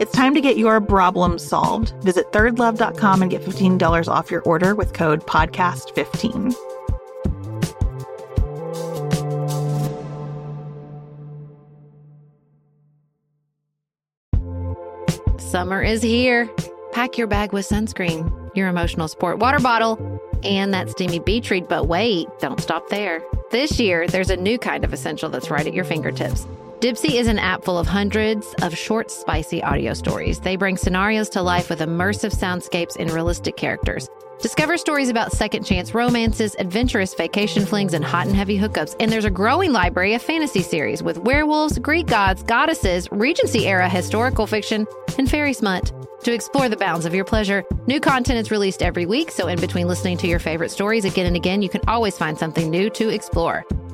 It's time to get your problem solved. Visit thirdlove.com and get $15 off your order with code PODCAST15. Summer is here. Pack your bag with sunscreen, your emotional support water bottle, and that steamy beach read. But wait, don't stop there. This year, there's a new kind of essential that's right at your fingertips. Dipsea is an app full of hundreds of short, spicy audio stories. They bring scenarios to life with immersive soundscapes and realistic characters. Discover stories about second chance romances, adventurous vacation flings, and hot and heavy hookups. And there's a growing library of fantasy series with werewolves, Greek gods, goddesses, Regency era historical fiction, and fairy smut. To explore the bounds of your pleasure, new content is released every week, so in between listening to your favorite stories again and again, you can always find something new to explore.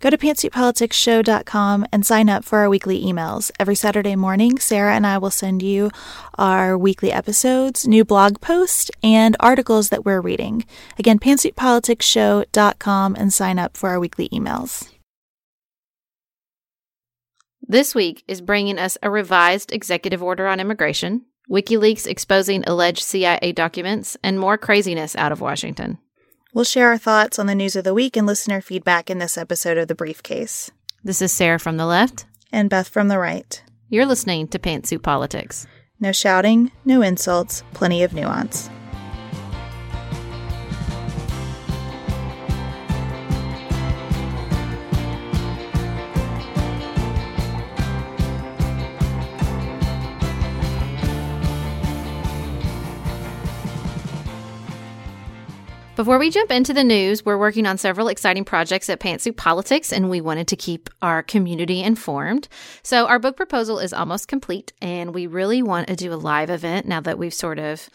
Go to pantsuitpoliticsshow.com and sign up for our weekly emails. Every Saturday morning, Sarah and I will send you our weekly episodes, new blog posts, and articles that we're reading. Again, pantsuitpoliticsshow.com and sign up for our weekly emails. This week is bringing us a revised executive order on immigration, WikiLeaks exposing alleged CIA documents, and more craziness out of Washington. We'll share our thoughts on the news of the week and listener feedback in this episode of The Briefcase. This is Sarah from the left. And Beth from the right. You're listening to Pantsuit Politics. No shouting, no insults, plenty of nuance. Before we jump into the news, we're working on several exciting projects at Pantsuit Politics, and we wanted to keep our community informed. So, our book proposal is almost complete, and we really want to do a live event now that we've sort of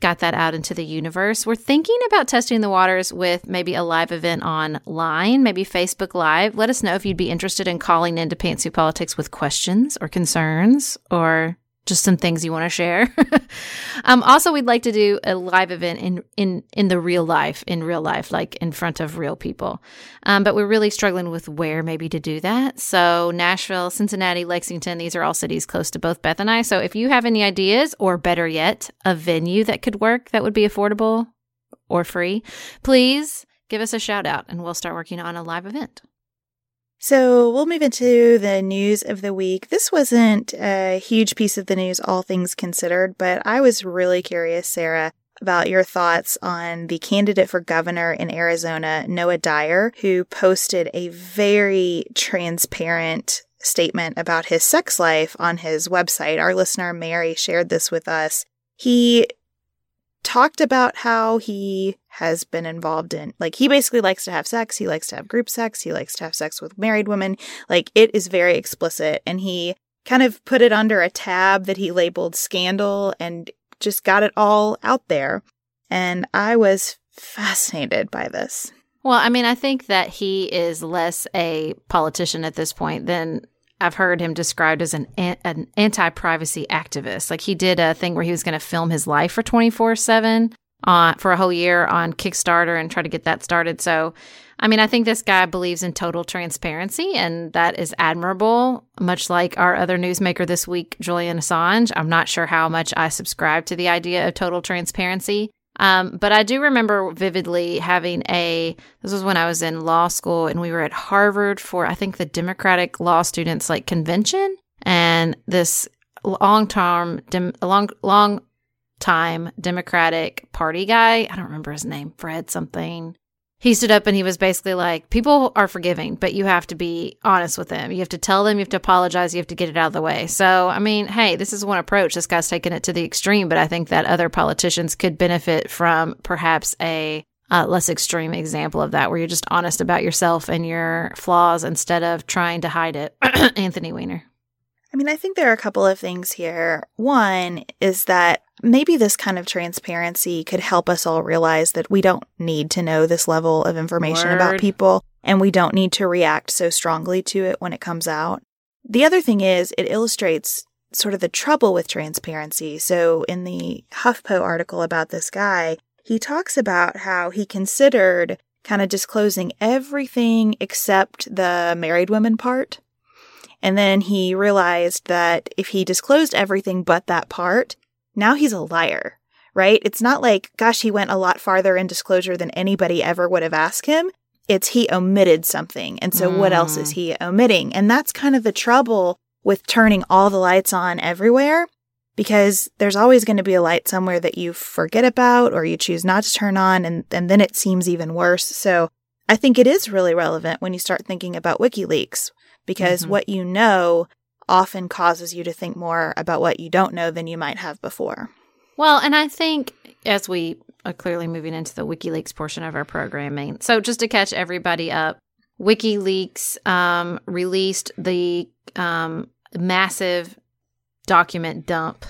got that out into the universe. We're thinking about testing the waters with maybe a live event online, maybe Facebook Live. Let us know if you'd be interested in calling into Pantsuit Politics with questions or concerns or just some things you want to share. um, also, we'd like to do a live event in in in the real life, in real life, like in front of real people. Um, but we're really struggling with where maybe to do that. So Nashville, Cincinnati, Lexington, these are all cities close to both Beth and I. So if you have any ideas, or better yet, a venue that could work that would be affordable or free, please give us a shout out, and we'll start working on a live event. So we'll move into the news of the week. This wasn't a huge piece of the news, all things considered, but I was really curious, Sarah, about your thoughts on the candidate for governor in Arizona, Noah Dyer, who posted a very transparent statement about his sex life on his website. Our listener, Mary, shared this with us. He talked about how he has been involved in like he basically likes to have sex he likes to have group sex he likes to have sex with married women. Like it is very explicit and he kind of put it under a tab that he labeled scandal and just got it all out there. And i was fascinated by this. Well i mean i think that he is less a politician at this point than I've heard him described as an an anti privacy activist. Like he did a thing where he was going to film his life for twenty four seven on for a whole year on Kickstarter and try to get that started. So, I mean, I think this guy believes in total transparency, and that is admirable. Much like our other newsmaker this week, Julian Assange. I'm not sure how much I subscribe to the idea of total transparency. Um, but I do remember vividly having a, this was when I was in law school and we were at Harvard for, I think, the Democratic Law Students like convention. And this long term, dem, long, long time Democratic Party guy, I don't remember his name, Fred something he stood up and he was basically like, People are forgiving, but you have to be honest with them. You have to tell them, you have to apologize, you have to get it out of the way. So, I mean, hey, this is one approach. This guy's taken it to the extreme, but I think that other politicians could benefit from perhaps a uh, less extreme example of that, where you're just honest about yourself and your flaws instead of trying to hide it. Anthony Weiner. I mean, I think there are a couple of things here. One is that maybe this kind of transparency could help us all realize that we don't need to know this level of information Word. about people and we don't need to react so strongly to it when it comes out. The other thing is, it illustrates sort of the trouble with transparency. So, in the HuffPo article about this guy, he talks about how he considered kind of disclosing everything except the married women part. And then he realized that if he disclosed everything but that part, now he's a liar, right? It's not like, gosh, he went a lot farther in disclosure than anybody ever would have asked him. It's he omitted something. And so mm. what else is mm. he omitting? And that's kind of the trouble with turning all the lights on everywhere because there's always going to be a light somewhere that you forget about or you choose not to turn on and, and then it seems even worse. So I think it is really relevant when you start thinking about WikiLeaks because mm-hmm. what you know often causes you to think more about what you don't know than you might have before. Well, and I think as we are clearly moving into the WikiLeaks portion of our programming, so just to catch everybody up, WikiLeaks um, released the um, massive document dump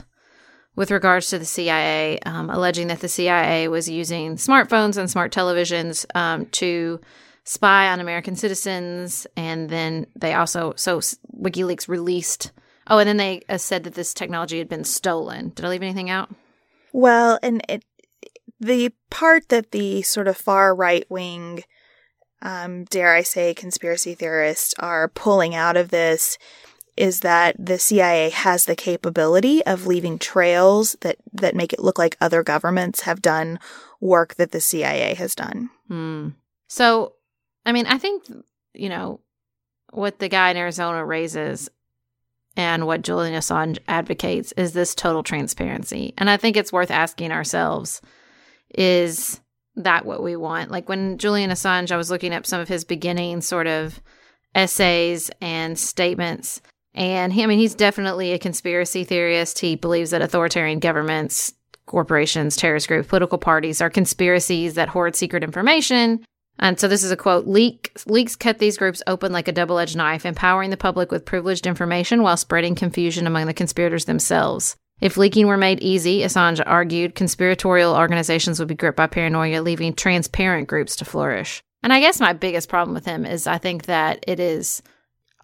with regards to the CIA, um, alleging that the CIA was using smartphones and smart televisions um, to spy on American citizens. And then they also, so WikiLeaks released, oh, and then they uh, said that this technology had been stolen. Did I leave anything out? Well, and it, the part that the sort of far right wing, um, dare I say, conspiracy theorists are pulling out of this is that the CIA has the capability of leaving trails that, that make it look like other governments have done work that the CIA has done. Hmm. So I mean, I think, you know, what the guy in Arizona raises and what Julian Assange advocates is this total transparency. And I think it's worth asking ourselves is that what we want? Like when Julian Assange, I was looking up some of his beginning sort of essays and statements. And he, I mean, he's definitely a conspiracy theorist. He believes that authoritarian governments, corporations, terrorist groups, political parties are conspiracies that hoard secret information and so this is a quote Leak, Leaks cut these groups open like a double edged knife, empowering the public with privileged information while spreading confusion among the conspirators themselves. If leaking were made easy, Assange argued, conspiratorial organizations would be gripped by paranoia, leaving transparent groups to flourish. And I guess my biggest problem with him is I think that it is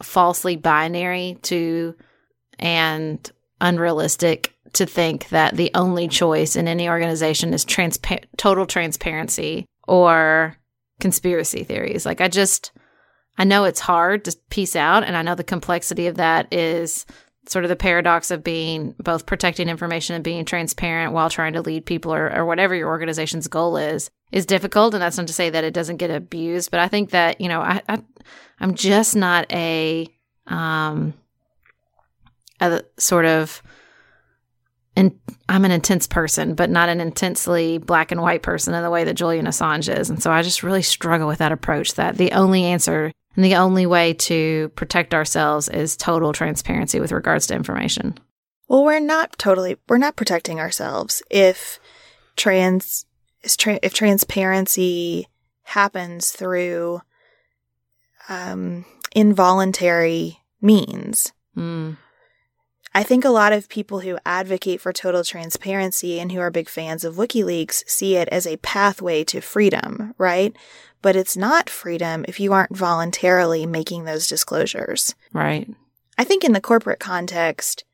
falsely binary to and unrealistic to think that the only choice in any organization is transpa- total transparency or conspiracy theories. Like I just I know it's hard to piece out and I know the complexity of that is sort of the paradox of being both protecting information and being transparent while trying to lead people or, or whatever your organization's goal is is difficult and that's not to say that it doesn't get abused but i think that you know i, I i'm just not a um a sort of and I'm an intense person, but not an intensely black and white person in the way that Julian Assange is. And so I just really struggle with that approach that the only answer and the only way to protect ourselves is total transparency with regards to information. Well, we're not totally, we're not protecting ourselves if trans if transparency happens through um, involuntary means. Mm. I think a lot of people who advocate for total transparency and who are big fans of WikiLeaks see it as a pathway to freedom, right? But it's not freedom if you aren't voluntarily making those disclosures. Right. I think in the corporate context,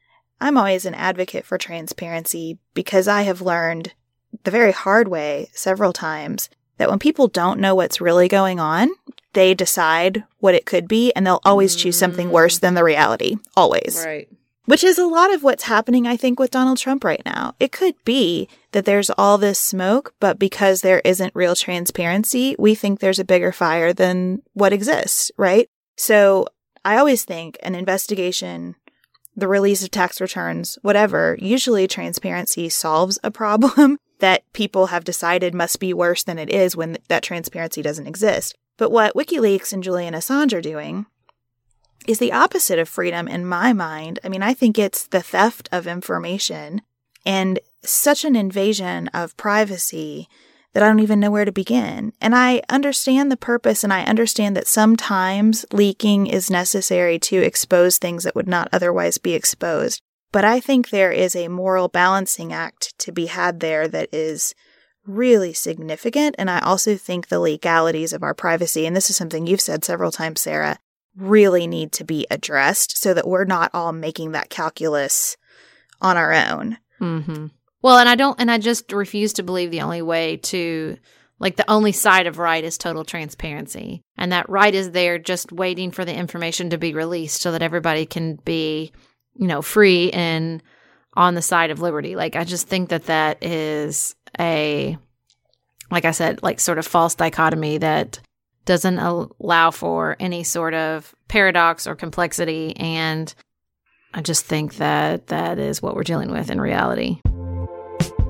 I'm always an advocate for transparency because I have learned the very hard way several times that when people don't know what's really going on, they decide what it could be and they'll always choose something worse mm. than the reality. Always. Right. Which is a lot of what's happening, I think, with Donald Trump right now. It could be that there's all this smoke, but because there isn't real transparency, we think there's a bigger fire than what exists, right? So I always think an investigation, the release of tax returns, whatever, usually transparency solves a problem that people have decided must be worse than it is when that transparency doesn't exist. But what WikiLeaks and Julian Assange are doing is the opposite of freedom in my mind. I mean, I think it's the theft of information and such an invasion of privacy that I don't even know where to begin. And I understand the purpose and I understand that sometimes leaking is necessary to expose things that would not otherwise be exposed. But I think there is a moral balancing act to be had there that is really significant. And I also think the legalities of our privacy, and this is something you've said several times, Sarah, really need to be addressed so that we're not all making that calculus on our own. Mm-hmm. Well, and I don't, and I just refuse to believe the only way to, like, the only side of right is total transparency. And that right is there just waiting for the information to be released so that everybody can be you know, free and on the side of liberty. Like, I just think that that is a, like I said, like sort of false dichotomy that doesn't allow for any sort of paradox or complexity. And I just think that that is what we're dealing with in reality.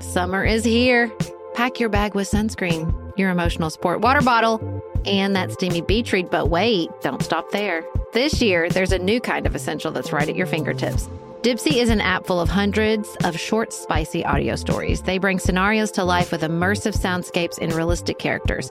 Summer is here. Pack your bag with sunscreen, your emotional support water bottle, and that steamy beach read. But wait, don't stop there. This year, there's a new kind of essential that's right at your fingertips. Dipsea is an app full of hundreds of short, spicy audio stories. They bring scenarios to life with immersive soundscapes and realistic characters.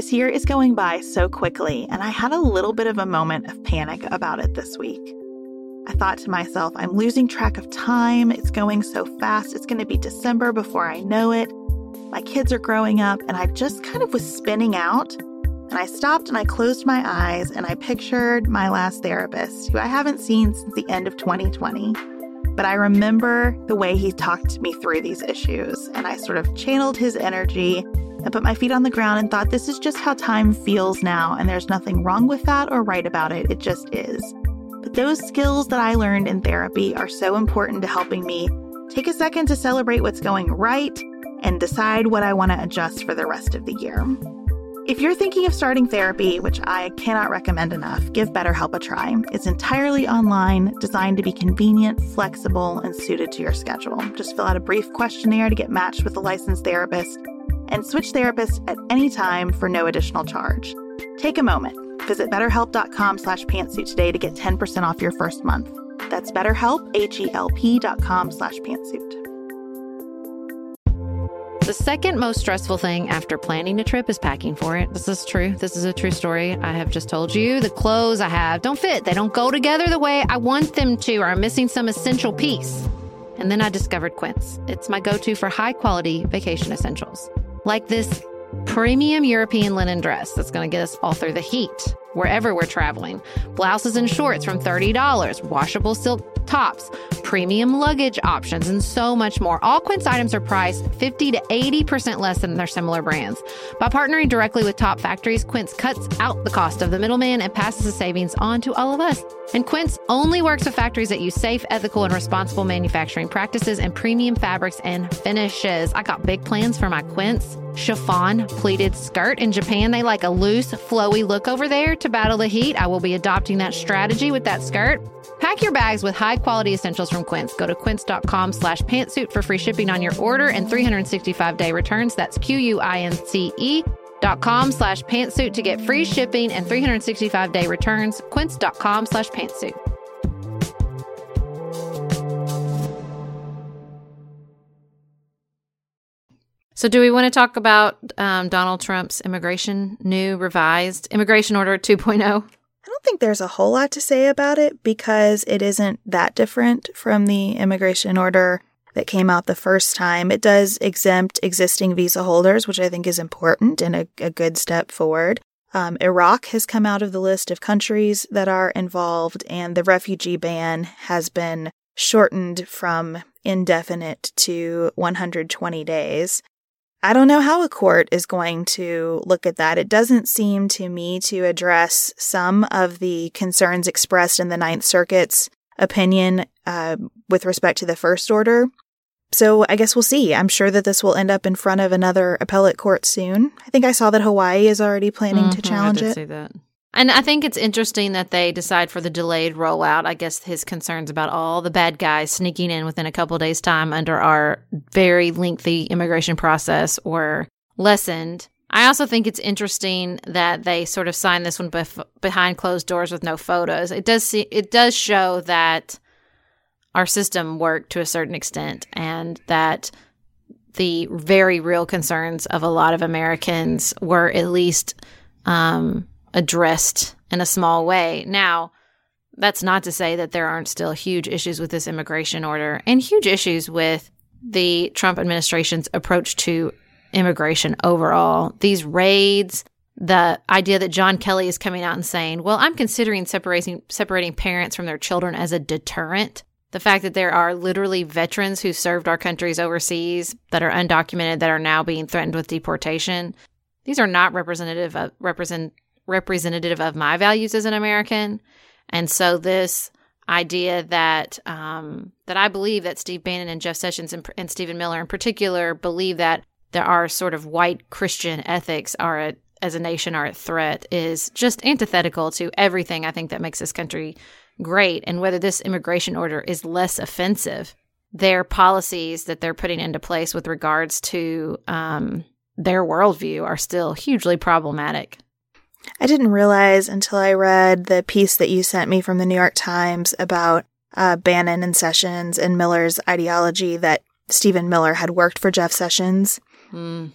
This year is going by so quickly, and I had a little bit of a moment of panic about it this week. I thought to myself, I'm losing track of time. It's going so fast. It's going to be December before I know it. My kids are growing up, and I just kind of was spinning out. And I stopped and I closed my eyes and I pictured my last therapist, who I haven't seen since the end of 2020. But I remember the way he talked me through these issues, and I sort of channeled his energy and put my feet on the ground and thought, this is just how time feels now, and there's nothing wrong with that or right about it. It just is. But those skills that I learned in therapy are so important to helping me take a second to celebrate what's going right and decide what I want to adjust for the rest of the year. If you're thinking of starting therapy, which I cannot recommend enough, give BetterHelp a try. It's entirely online, designed to be convenient, flexible, and suited to your schedule. Just fill out a brief questionnaire to get matched with a licensed therapist and switch therapists at any time for no additional charge. Take a moment Visit betterhelp.com slash pantsuit today to get 10% off your first month. That's betterhelp, H-E-L-P dot com slash pantsuit. The second most stressful thing after planning a trip is packing for it. This is true. This is a true story. I have just told you the clothes I have don't fit. They don't go together the way I want them to, or I'm missing some essential piece. And then I discovered Quince. It's my go to for high quality vacation essentials. Like this premium European linen dress that's going to get us all through the heat wherever we're traveling. Blouses and shorts from $30, washable silk tops, premium luggage options, and so much more. All Quince items are priced 50 to 80% less than their similar brands. By partnering directly with top factories, Quince cuts out the cost of the middleman and passes the savings on to all of us. And Quince only works with factories that use safe, ethical, and responsible manufacturing practices and premium fabrics and finishes. I got big plans for my Quince chiffon pleated skirt. In Japan, they like a loose, flowy look over there to battle the heat. I will be adopting that strategy with that skirt. Pack your bags with high quality essentials from Quince. Go to quince.com slash pantsuit for free shipping on your order and 365 day returns. That's Q-U-I-N-C-E dot com slash pantsuit to get free shipping and 365 day returns. Quince.com slash pantsuit. So, do we want to talk about um, Donald Trump's immigration, new revised immigration order 2.0? I don't think there's a whole lot to say about it because it isn't that different from the immigration order that came out the first time. It does exempt existing visa holders, which I think is important and a, a good step forward. Um, Iraq has come out of the list of countries that are involved, and the refugee ban has been shortened from indefinite to 120 days. I don't know how a court is going to look at that. It doesn't seem to me to address some of the concerns expressed in the Ninth Circuit's opinion uh, with respect to the first order. So I guess we'll see. I'm sure that this will end up in front of another appellate court soon. I think I saw that Hawaii is already planning mm-hmm, to challenge it. And I think it's interesting that they decide for the delayed rollout. I guess his concerns about all the bad guys sneaking in within a couple days' time under our very lengthy immigration process were lessened. I also think it's interesting that they sort of signed this one bef- behind closed doors with no photos. It does see, it does show that our system worked to a certain extent and that the very real concerns of a lot of Americans were at least um, addressed in a small way. Now, that's not to say that there aren't still huge issues with this immigration order and huge issues with the Trump administration's approach to immigration overall. These raids, the idea that John Kelly is coming out and saying, "Well, I'm considering separating separating parents from their children as a deterrent." The fact that there are literally veterans who served our countries overseas that are undocumented that are now being threatened with deportation. These are not representative of represent representative of my values as an American. And so this idea that um, that I believe that Steve Bannon and Jeff Sessions and, and Stephen Miller in particular believe that there are sort of white Christian ethics are as a nation are at threat is just antithetical to everything I think that makes this country great. And whether this immigration order is less offensive, their policies that they're putting into place with regards to um, their worldview are still hugely problematic. I didn't realize until I read the piece that you sent me from the New York Times about uh, Bannon and Sessions and Miller's ideology that Stephen Miller had worked for Jeff Sessions mm.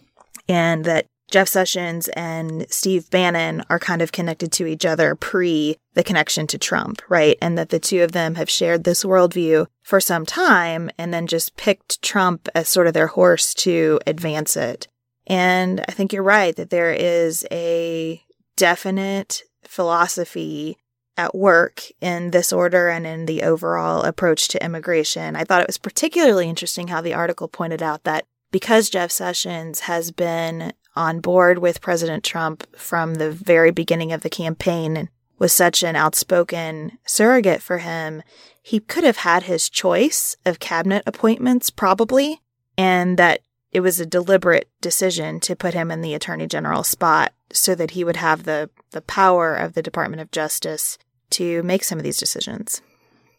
and that Jeff Sessions and Steve Bannon are kind of connected to each other pre the connection to Trump, right? And that the two of them have shared this worldview for some time and then just picked Trump as sort of their horse to advance it. And I think you're right that there is a definite philosophy at work in this order and in the overall approach to immigration. I thought it was particularly interesting how the article pointed out that because Jeff Sessions has been on board with President Trump from the very beginning of the campaign and was such an outspoken surrogate for him, he could have had his choice of cabinet appointments, probably, and that it was a deliberate decision to put him in the attorney general spot so that he would have the the power of the Department of Justice to make some of these decisions.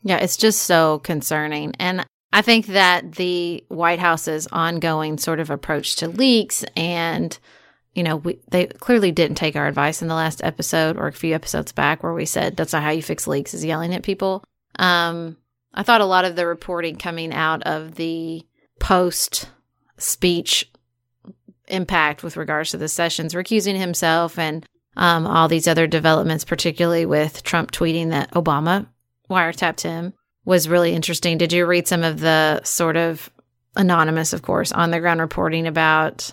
Yeah, it's just so concerning. And I think that the White House's ongoing sort of approach to leaks and you know, we, they clearly didn't take our advice in the last episode or a few episodes back where we said that's not how you fix leaks is yelling at people. Um, I thought a lot of the reporting coming out of the post speech impact with regards to the sessions, recusing himself and um, all these other developments, particularly with Trump tweeting that Obama wiretapped him, was really interesting. Did you read some of the sort of anonymous, of course, on the ground reporting about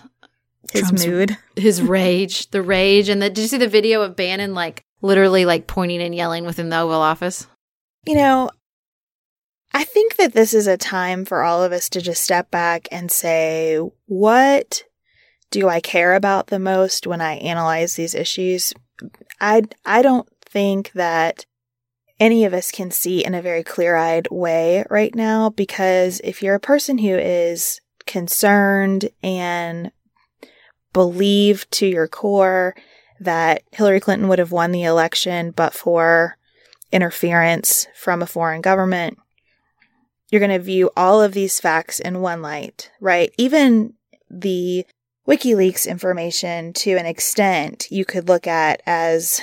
his Trump's, mood, his rage, the rage, and the, did you see the video of Bannon like literally like pointing and yelling within the Oval Office? You know, I think that this is a time for all of us to just step back and say, what do I care about the most when I analyze these issues? I, I don't think that any of us can see in a very clear eyed way right now because if you're a person who is concerned and believe to your core that Hillary Clinton would have won the election but for interference from a foreign government, you're going to view all of these facts in one light, right? Even the WikiLeaks information to an extent you could look at as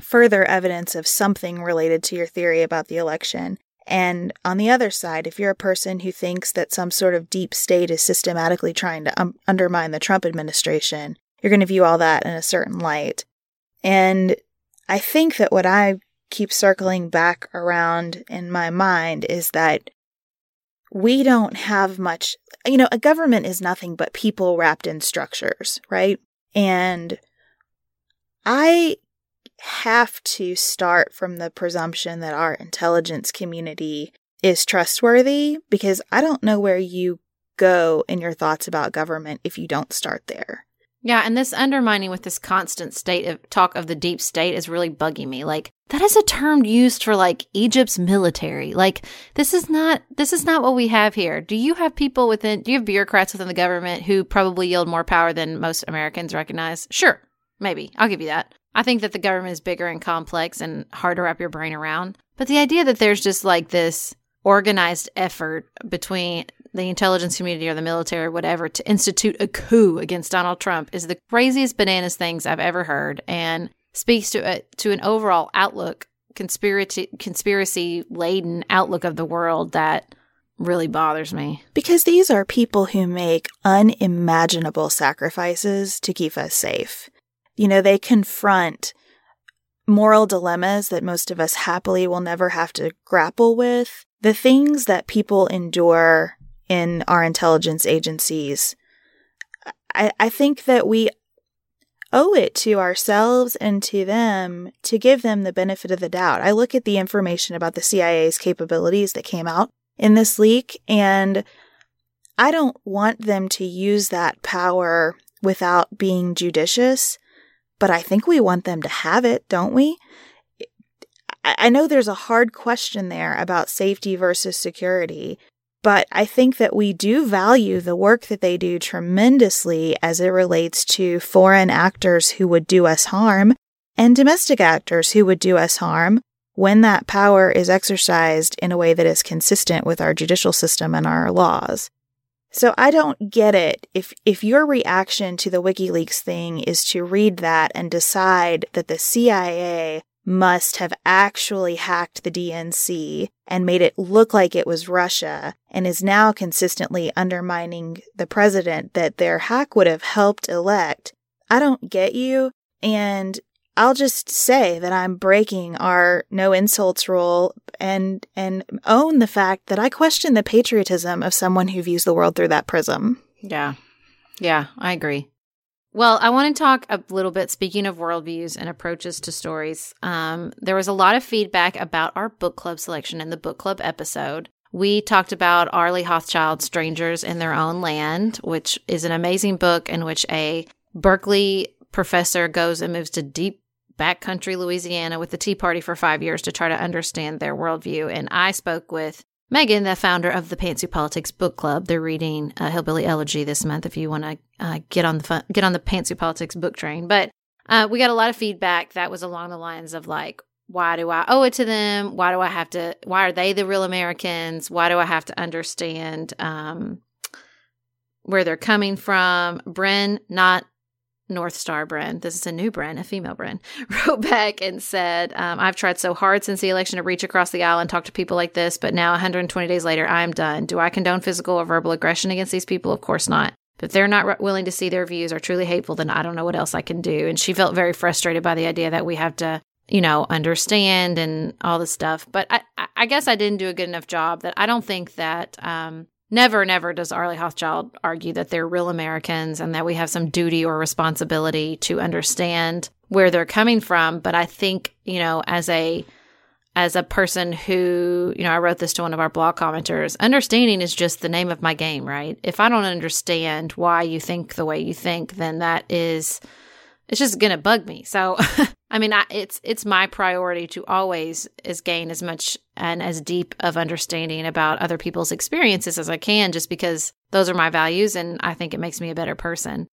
further evidence of something related to your theory about the election. And on the other side, if you're a person who thinks that some sort of deep state is systematically trying to um, undermine the Trump administration, you're going to view all that in a certain light. And I think that what I keep circling back around in my mind is that we don't have much, you know, a government is nothing but people wrapped in structures, right? And I have to start from the presumption that our intelligence community is trustworthy because I don't know where you go in your thoughts about government if you don't start there. Yeah, and this undermining with this constant state of talk of the deep state is really bugging me. Like that is a term used for like Egypt's military. Like this is not this is not what we have here. Do you have people within do you have bureaucrats within the government who probably yield more power than most Americans recognize? Sure. Maybe. I'll give you that. I think that the government is bigger and complex and hard to wrap your brain around. But the idea that there's just like this organized effort between the intelligence community or the military or whatever to institute a coup against Donald Trump is the craziest bananas things I've ever heard and speaks to a, to an overall outlook conspiracy conspiracy laden outlook of the world that really bothers me. Because these are people who make unimaginable sacrifices to keep us safe. You know, they confront moral dilemmas that most of us happily will never have to grapple with. The things that people endure in our intelligence agencies. I, I think that we owe it to ourselves and to them to give them the benefit of the doubt. I look at the information about the CIA's capabilities that came out in this leak, and I don't want them to use that power without being judicious but I think we want them to have it, don't we? I know there's a hard question there about safety versus security, but I think that we do value the work that they do tremendously as it relates to foreign actors who would do us harm and domestic actors who would do us harm when that power is exercised in a way that is consistent with our judicial system and our laws. So I don't get it. If if your reaction to the WikiLeaks thing is to read that and decide that the CIA must have actually hacked the DNC and made it look like it was Russia and is now consistently undermining the president that their hack would have helped elect. I don't get you. And I'll just say that I'm breaking our no insults rule and and own the fact that I question the patriotism of someone who views the world through that prism. Yeah. Yeah, I agree. Well, I want to talk a little bit, speaking of worldviews and approaches to stories. Um, there was a lot of feedback about our book club selection in the book club episode. We talked about Arlie Hochschild's Strangers in Their Own Land, which is an amazing book in which a Berkeley professor goes and moves to deep backcountry Louisiana with the Tea Party for five years to try to understand their worldview. And I spoke with Megan, the founder of the Pantsuit Politics Book Club. They're reading uh, Hillbilly Elegy this month. If you want to uh, get on the fun- get on the Pantsuit Politics book train, but uh, we got a lot of feedback that was along the lines of like, why do I owe it to them? Why do I have to? Why are they the real Americans? Why do I have to understand um, where they're coming from? Bren, not North Star Bren, this is a new Bren, a female Bren, wrote back and said, um, I've tried so hard since the election to reach across the aisle and talk to people like this, but now 120 days later, I'm done. Do I condone physical or verbal aggression against these people? Of course not. But if they're not willing to see their views are truly hateful, then I don't know what else I can do. And she felt very frustrated by the idea that we have to, you know, understand and all this stuff. But I, I guess I didn't do a good enough job that I don't think that um, Never, never does Arlie Hochschild argue that they're real Americans and that we have some duty or responsibility to understand where they're coming from. But I think, you know, as a as a person who, you know, I wrote this to one of our blog commenters, understanding is just the name of my game, right? If I don't understand why you think the way you think, then that is it's just going to bug me. So, I mean, I, it's it's my priority to always is gain as much and as deep of understanding about other people's experiences as I can just because those are my values and I think it makes me a better person.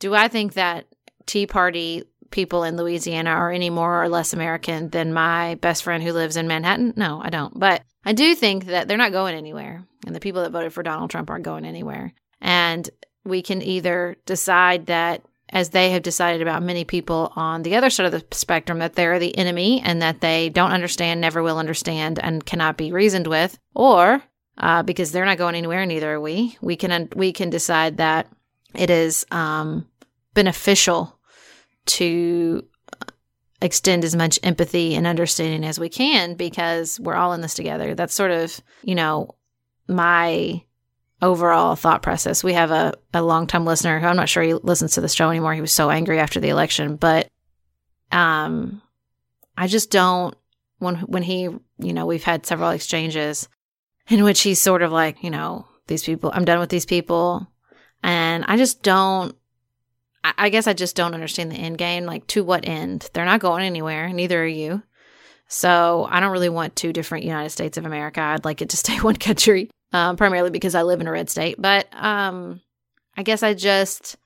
Do I think that Tea Party people in Louisiana are any more or less American than my best friend who lives in Manhattan? No, I don't. But I do think that they're not going anywhere. And the people that voted for Donald Trump aren't going anywhere. And we can either decide that, as they have decided about many people on the other side of the spectrum, that they're the enemy and that they don't understand, never will understand, and cannot be reasoned with, or uh, because they're not going anywhere, neither are we. We can we can decide that it is um, beneficial to extend as much empathy and understanding as we can because we're all in this together. That's sort of, you know, my overall thought process. We have a, a longtime listener who I'm not sure he listens to the show anymore. He was so angry after the election, but um I just don't when when he, you know, we've had several exchanges in which he's sort of like, you know, these people, I'm done with these people. And I just don't I guess I just don't understand the end game. Like, to what end? They're not going anywhere. Neither are you. So I don't really want two different United States of America. I'd like it to stay one country, um, primarily because I live in a red state. But um, I guess I just,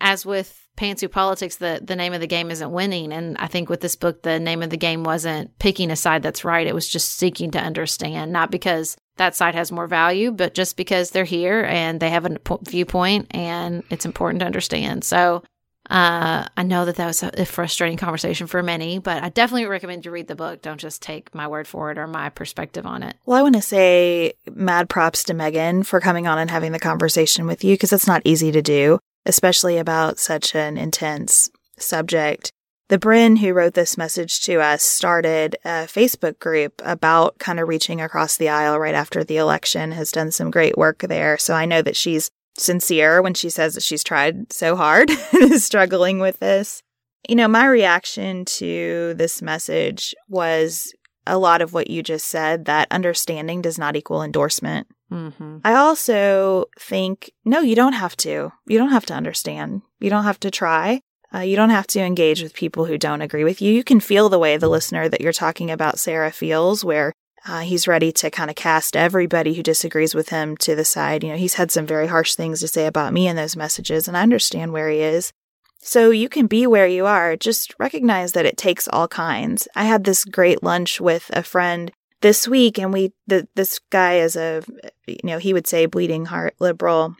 as with pantsuit politics, the the name of the game isn't winning. And I think with this book, the name of the game wasn't picking a side that's right. It was just seeking to understand, not because that side has more value, but just because they're here and they have a viewpoint and it's important to understand. So uh, I know that that was a frustrating conversation for many, but I definitely recommend you read the book. Don't just take my word for it or my perspective on it. Well, I want to say mad props to Megan for coming on and having the conversation with you because it's not easy to do, especially about such an intense subject. The Bryn who wrote this message to us started a Facebook group about kind of reaching across the aisle right after the election, has done some great work there. So I know that she's sincere when she says that she's tried so hard and is struggling with this. You know, my reaction to this message was a lot of what you just said that understanding does not equal endorsement. Mm-hmm. I also think, no, you don't have to. You don't have to understand. You don't have to try. Uh, you don't have to engage with people who don't agree with you. You can feel the way the listener that you're talking about, Sarah, feels, where uh, he's ready to kind of cast everybody who disagrees with him to the side. You know, he's had some very harsh things to say about me in those messages, and I understand where he is. So you can be where you are. Just recognize that it takes all kinds. I had this great lunch with a friend this week, and we the, this guy is a you know he would say bleeding heart liberal,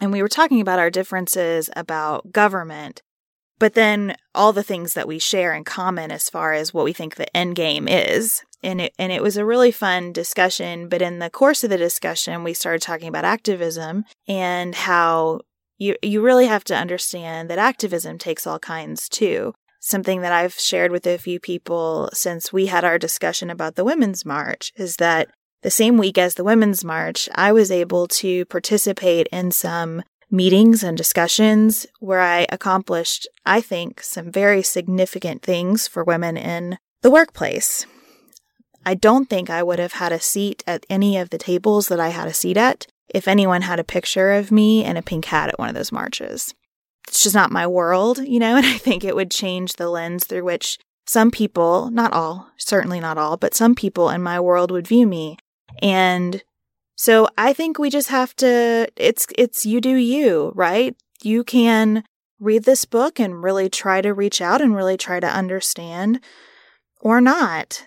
and we were talking about our differences about government but then all the things that we share in common as far as what we think the end game is. And it, and it was a really fun discussion. But in the course of the discussion, we started talking about activism and how you, you really have to understand that activism takes all kinds too. Something that I've shared with a few people since we had our discussion about the Women's March is that the same week as the Women's March, I was able to participate in some meetings and discussions where I accomplished, I think, some very significant things for women in the workplace. I don't think I would have had a seat at any of the tables that I had a seat at if anyone had a picture of me and a pink hat at one of those marches. It's just not my world, you know, and I think it would change the lens through which some people, not all, certainly not all, but some people in my world would view me. And so I think we just have to it's it's you do you, right? You can read this book and really try to reach out and really try to understand or not.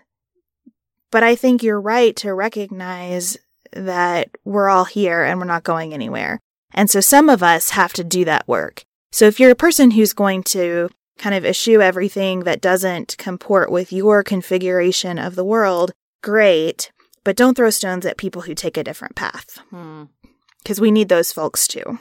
But I think you're right to recognize that we're all here and we're not going anywhere. And so some of us have to do that work. So if you're a person who's going to kind of eschew everything that doesn't comport with your configuration of the world, great but don't throw stones at people who take a different path because hmm. we need those folks too.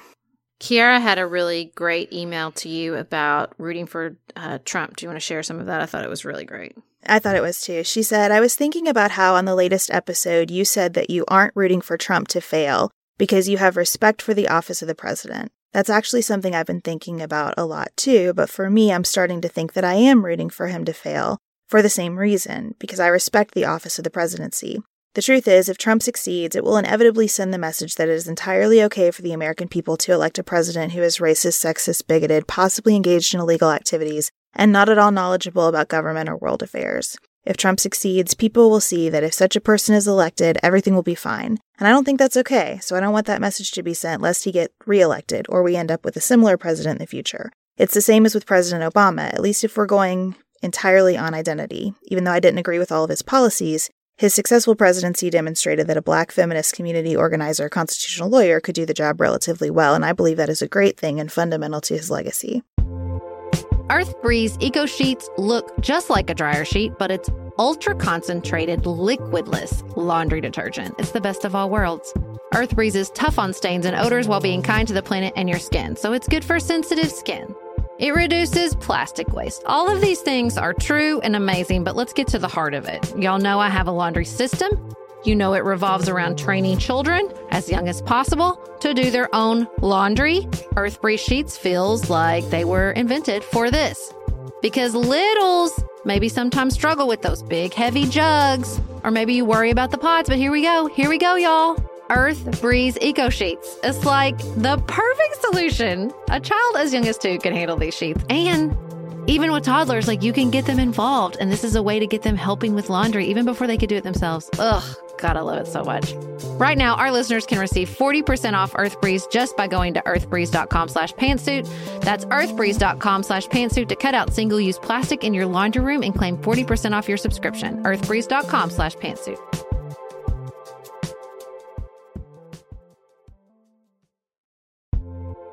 Kiara had a really great email to you about rooting for uh, Trump. Do you want to share some of that? I thought it was really great. I thought it was too. She said, I was thinking about how on the latest episode you said that you aren't rooting for Trump to fail because you have respect for the office of the president. That's actually something I've been thinking about a lot too, but for me, I'm starting to think that I am rooting for him to fail for the same reason, because I respect the office of the presidency. The truth is, if Trump succeeds, it will inevitably send the message that it is entirely okay for the American people to elect a president who is racist, sexist, bigoted, possibly engaged in illegal activities, and not at all knowledgeable about government or world affairs. If Trump succeeds, people will see that if such a person is elected, everything will be fine. And I don't think that's okay, so I don't want that message to be sent lest he get reelected or we end up with a similar president in the future. It's the same as with President Obama, at least if we're going entirely on identity. Even though I didn't agree with all of his policies, his successful presidency demonstrated that a black feminist community organizer, constitutional lawyer could do the job relatively well, and I believe that is a great thing and fundamental to his legacy. Earth Breeze Eco Sheets look just like a dryer sheet, but it's ultra concentrated, liquidless laundry detergent. It's the best of all worlds. Earth Breeze is tough on stains and odors while being kind to the planet and your skin, so it's good for sensitive skin. It reduces plastic waste. All of these things are true and amazing, but let's get to the heart of it. Y'all know I have a laundry system. You know it revolves around training children as young as possible to do their own laundry. Earth Breeze Sheets feels like they were invented for this. Because littles maybe sometimes struggle with those big heavy jugs, or maybe you worry about the pods, but here we go. Here we go, y'all. Earth Breeze Eco Sheets. It's like the perfect solution. A child as young as two can handle these sheets. And even with toddlers, like you can get them involved. And this is a way to get them helping with laundry even before they could do it themselves. Ugh, God, I love it so much. Right now, our listeners can receive 40% off Earth Breeze just by going to earthbreeze.com slash pantsuit. That's earthbreeze.com slash pantsuit to cut out single-use plastic in your laundry room and claim 40% off your subscription. earthbreeze.com slash pantsuit.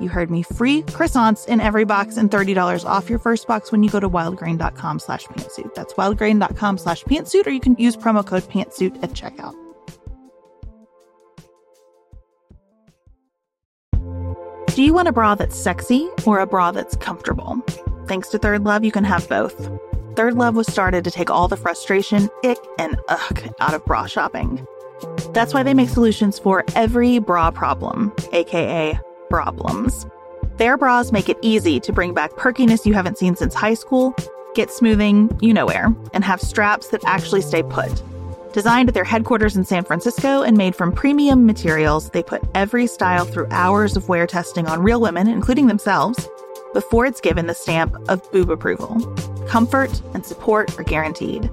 You heard me. Free croissants in every box and $30 off your first box when you go to wildgrain.com slash pantsuit. That's wildgrain.com slash pantsuit, or you can use promo code pantsuit at checkout. Do you want a bra that's sexy or a bra that's comfortable? Thanks to Third Love, you can have both. Third Love was started to take all the frustration, ick, and ugh out of bra shopping. That's why they make solutions for every bra problem, aka problems. Their bras make it easy to bring back perkiness you haven't seen since high school, get smoothing you know where, and have straps that actually stay put. Designed at their headquarters in San Francisco and made from premium materials, they put every style through hours of wear testing on real women, including themselves, before it's given the stamp of boob approval. Comfort and support are guaranteed.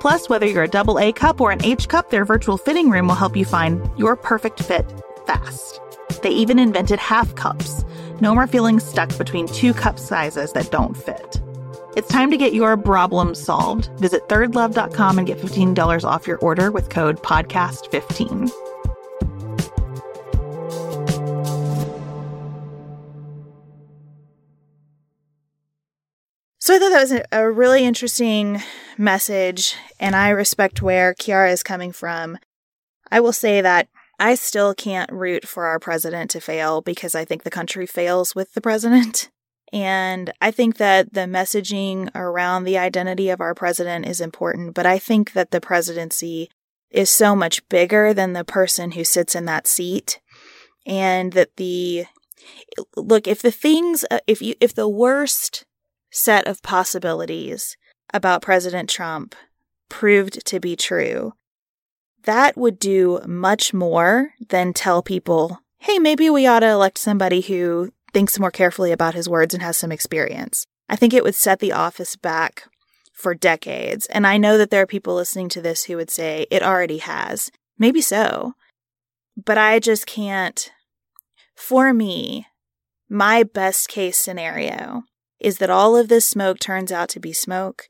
Plus, whether you're a double A cup or an H cup, their virtual fitting room will help you find your perfect fit fast. They even invented half cups. No more feeling stuck between two cup sizes that don't fit. It's time to get your problem solved. Visit thirdlove.com and get $15 off your order with code PODCAST15. So I thought that was a, really interesting message, and I respect where Kiara is coming from. I will say that I still can't root for our president to fail because I think the country fails with the president. And I think that the messaging around the identity of our president is important, but I think that the presidency is so much bigger than the person who sits in that seat. And that the look, if the things, uh, if you, if the worst set of possibilities about President Trump proved to be true, that would do much more than tell people, hey, maybe we ought to elect somebody who thinks more carefully about his words and has some experience. I think it would set the office back for decades. And I know that there are people listening to this who would say it already has. Maybe so. But I just can't. For me, my best case scenario is that all of this smoke turns out to be smoke,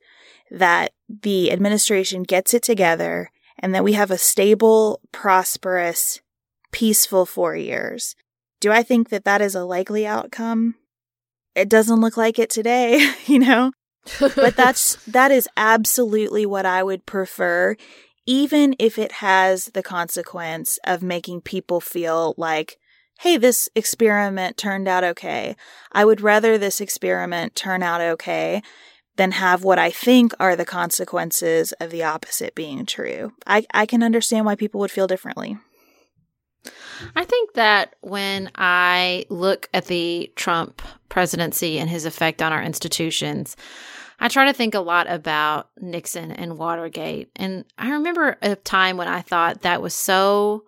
that the administration gets it together, and that we have a stable, prosperous, peaceful four years. Do I think that that is a likely outcome? It doesn't look like it today, you know? but that's that is absolutely what I would prefer even if it has the consequence of making people feel like hey this experiment turned out okay. I would rather this experiment turn out okay than have what I think are the consequences of the opposite being true. I, I can understand why people would feel differently. I think that when I look at the Trump presidency and his effect on our institutions, I try to think a lot about Nixon and Watergate. And I remember a time when I thought that was so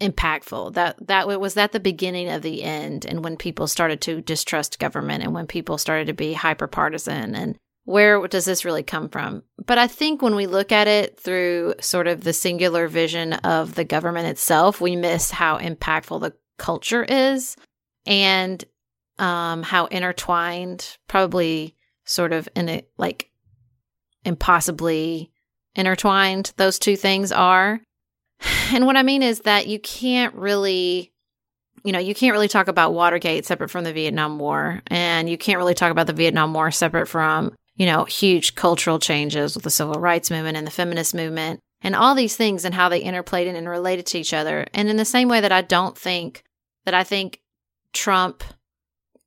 impactful that that was that the beginning of the end and when people started to distrust government and when people started to be hyper partisan and where does this really come from? But I think when we look at it through sort of the singular vision of the government itself, we miss how impactful the culture is and um, how intertwined, probably sort of in it, like impossibly intertwined those two things are. And what I mean is that you can't really you know, you can't really talk about Watergate separate from the Vietnam War, and you can't really talk about the Vietnam War separate from you know, huge cultural changes with the civil rights movement and the feminist movement and all these things and how they interplayed and related to each other. And in the same way that I don't think that I think Trump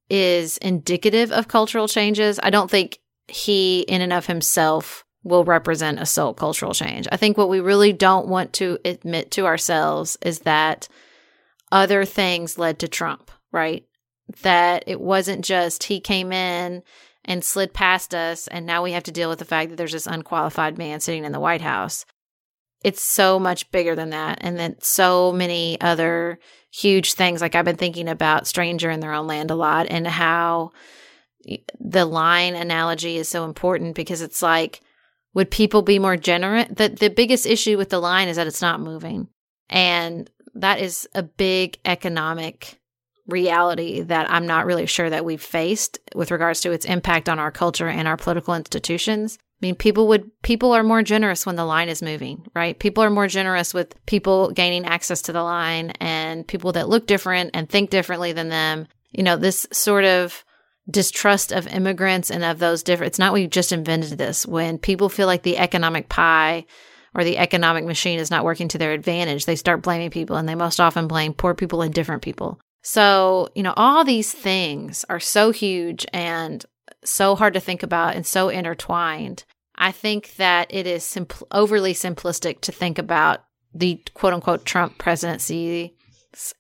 is indicative of cultural changes, I don't think he, in and of himself, will represent a sole cultural change. I think what we really don't want to admit to ourselves is that other things led to Trump, right? That it wasn't just he came in and slid past us. And now we have to deal with the fact that there's this unqualified man sitting in the White House. It's so much bigger than that. And then so many other huge things. Like I've been thinking about Stranger in Their Own Land a lot and how the line analogy is so important because it's like, would people be more generous? The, the biggest issue with the line is that it's not moving. And that is a big economic reality that I'm not really sure that we've faced with regards to its impact on our culture and our political institutions. I mean, people would people are more generous when the line is moving, right? People are more generous with people gaining access to the line and people that look different and think differently than them. You know, this sort of distrust of immigrants and of those different it's not we just invented this. When people feel like the economic pie or the economic machine is not working to their advantage, they start blaming people and they most often blame poor people and different people. So, you know, all these things are so huge and so hard to think about and so intertwined. I think that it is simpl- overly simplistic to think about the quote unquote Trump presidency's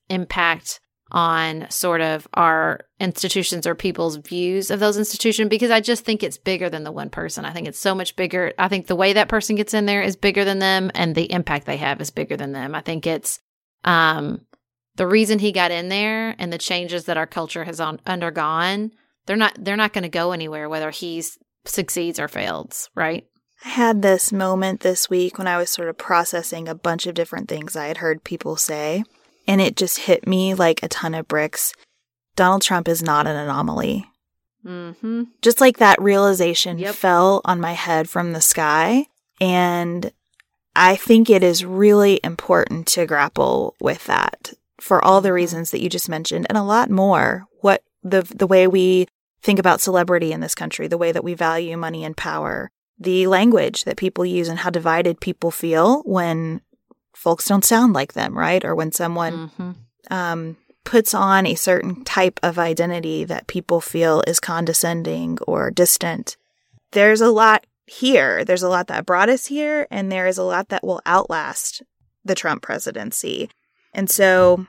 impact on sort of our institutions or people's views of those institutions because I just think it's bigger than the one person. I think it's so much bigger. I think the way that person gets in there is bigger than them and the impact they have is bigger than them. I think it's um the reason he got in there and the changes that our culture has on, undergone, they're not they're not going to go anywhere whether he succeeds or fails, right? I had this moment this week when I was sort of processing a bunch of different things I had heard people say, and it just hit me like a ton of bricks. Donald Trump is not an anomaly. Mm-hmm. Just like that realization yep. fell on my head from the sky. And I think it is really important to grapple with that for all the mm-hmm. reasons that you just mentioned and a lot more. What the the way we think about celebrity in this country, the way that we value money and power, the language that people use and how divided people feel when folks don't sound like them, right? Or when someone mm-hmm. um, puts on a certain type of identity that people feel is condescending or distant. There's a lot here. There's a lot that brought us here, and there is a lot that will outlast the Trump presidency. And so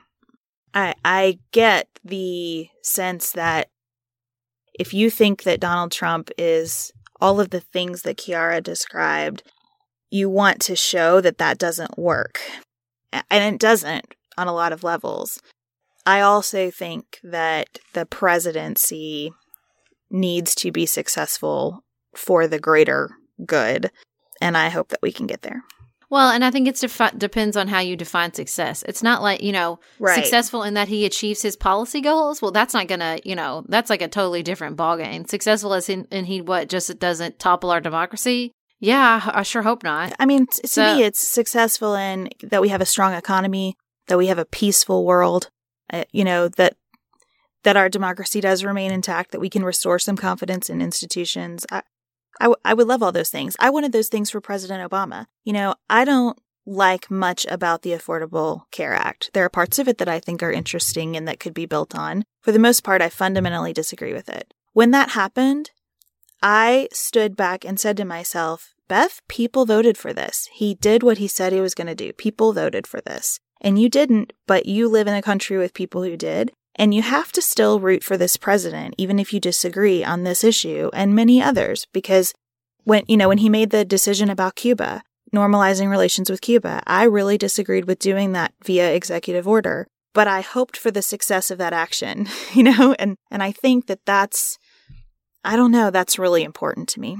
I I get the sense that if you think that Donald Trump is all of the things that Kiara described, you want to show that that doesn't work. And it doesn't on a lot of levels. I also think that the presidency needs to be successful for the greater good. And I hope that we can get there. Well, and I think it defi- depends on how you define success. It's not like, you know, right. successful in that he achieves his policy goals. Well, that's not going to, you know, that's like a totally different ballgame. Successful as in, and he, what, just doesn't topple our democracy. Yeah, I sure hope not. I mean, t- to so, me, it's successful in that we have a strong economy, that we have a peaceful world, uh, you know, that that our democracy does remain intact, that we can restore some confidence in institutions. I, I, w- I would love all those things. I wanted those things for President Obama. You know, I don't like much about the Affordable Care Act. There are parts of it that I think are interesting and that could be built on. For the most part, I fundamentally disagree with it. When that happened, I stood back and said to myself, Beth, people voted for this. He did what he said he was going to do. People voted for this. And you didn't, but you live in a country with people who did. And you have to still root for this president, even if you disagree on this issue and many others, because when, you know, when he made the decision about Cuba, normalizing relations with Cuba, I really disagreed with doing that via executive order, but I hoped for the success of that action, you know, and, and I think that that's, I don't know, that's really important to me.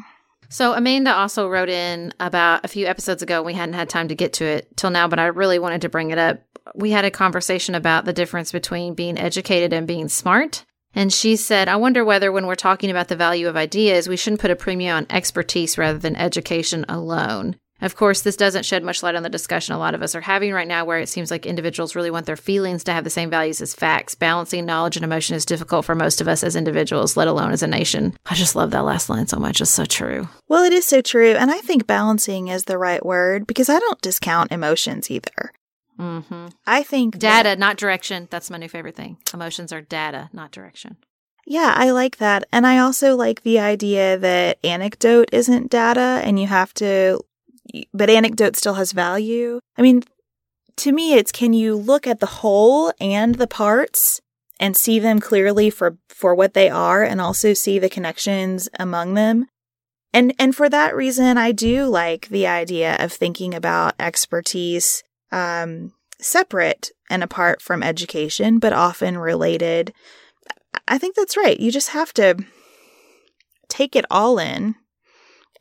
So Amanda also wrote in about a few episodes ago. We hadn't had time to get to it till now, but I really wanted to bring it up we had a conversation about the difference between being educated and being smart. And she said, I wonder whether when we're talking about the value of ideas, we shouldn't put a premium on expertise rather than education alone. Of course, this doesn't shed much light on the discussion a lot of us are having right now, where it seems like individuals really want their feelings to have the same values as facts. Balancing knowledge and emotion is difficult for most of us as individuals, let alone as a nation. I just love that last line so much. It's so true. Well, it is so true. And I think balancing is the right word because I don't discount emotions either. Mm-hmm. I think data, that, not direction. That's my new favorite thing. Emotions are data, not direction. Yeah, I like that. And I also like the idea that anecdote isn't data and you have to, but anecdote still has value. I mean, to me, it's can you look at the whole and the parts and see them clearly for, for what they are and also see the connections among them? And, and for that reason, I do like the idea of thinking about expertise um, separate and apart from education, but often related. I think that's right. You just have to take it all in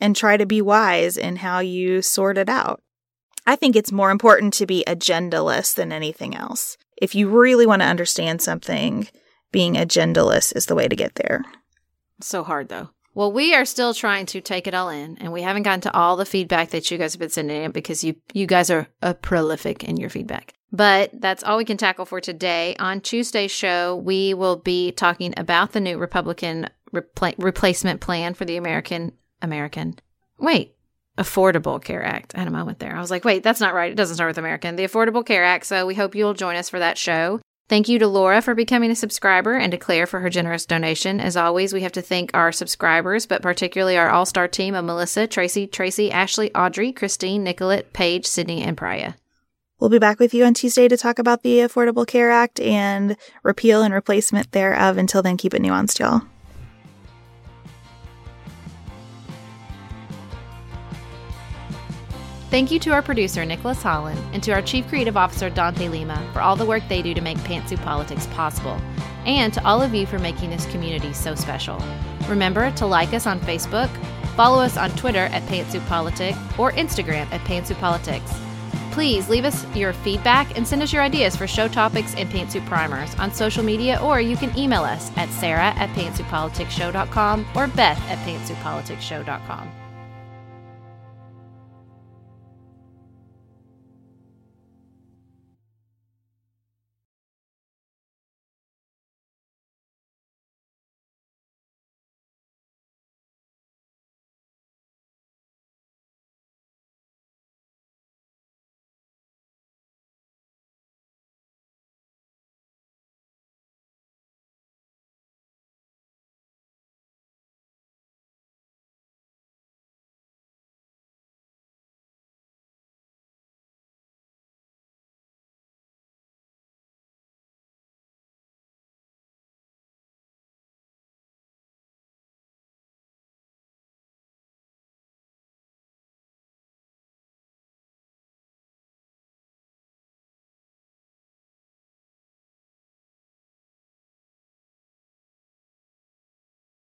and try to be wise in how you sort it out. I think it's more important to be agendaless than anything else. If you really want to understand something, being agendaless is the way to get there. So hard though. Well, we are still trying to take it all in, and we haven't gotten to all the feedback that you guys have been sending in because you you guys are uh, prolific in your feedback. But that's all we can tackle for today. On Tuesday's show, we will be talking about the new Republican repla- replacement plan for the American American. Wait, Affordable Care Act. I had a moment there. I was like, wait, that's not right. It doesn't start with American. The Affordable Care Act. So we hope you'll join us for that show. Thank you to Laura for becoming a subscriber and to Claire for her generous donation. As always, we have to thank our subscribers, but particularly our all star team of Melissa, Tracy, Tracy, Ashley, Audrey, Christine, Nicolette, Paige, Sydney, and Priya. We'll be back with you on Tuesday to talk about the Affordable Care Act and repeal and replacement thereof. Until then, keep it nuanced, y'all. Thank you to our producer, Nicholas Holland, and to our Chief Creative Officer, Dante Lima, for all the work they do to make Pantsuit Politics possible, and to all of you for making this community so special. Remember to like us on Facebook, follow us on Twitter at Pantsuit Politics, or Instagram at Pantsuit Politics. Please leave us your feedback and send us your ideas for show topics and pantsuit primers on social media, or you can email us at sarah at pantsuitpoliticsshow.com or beth at pantsuitpoliticsshow.com.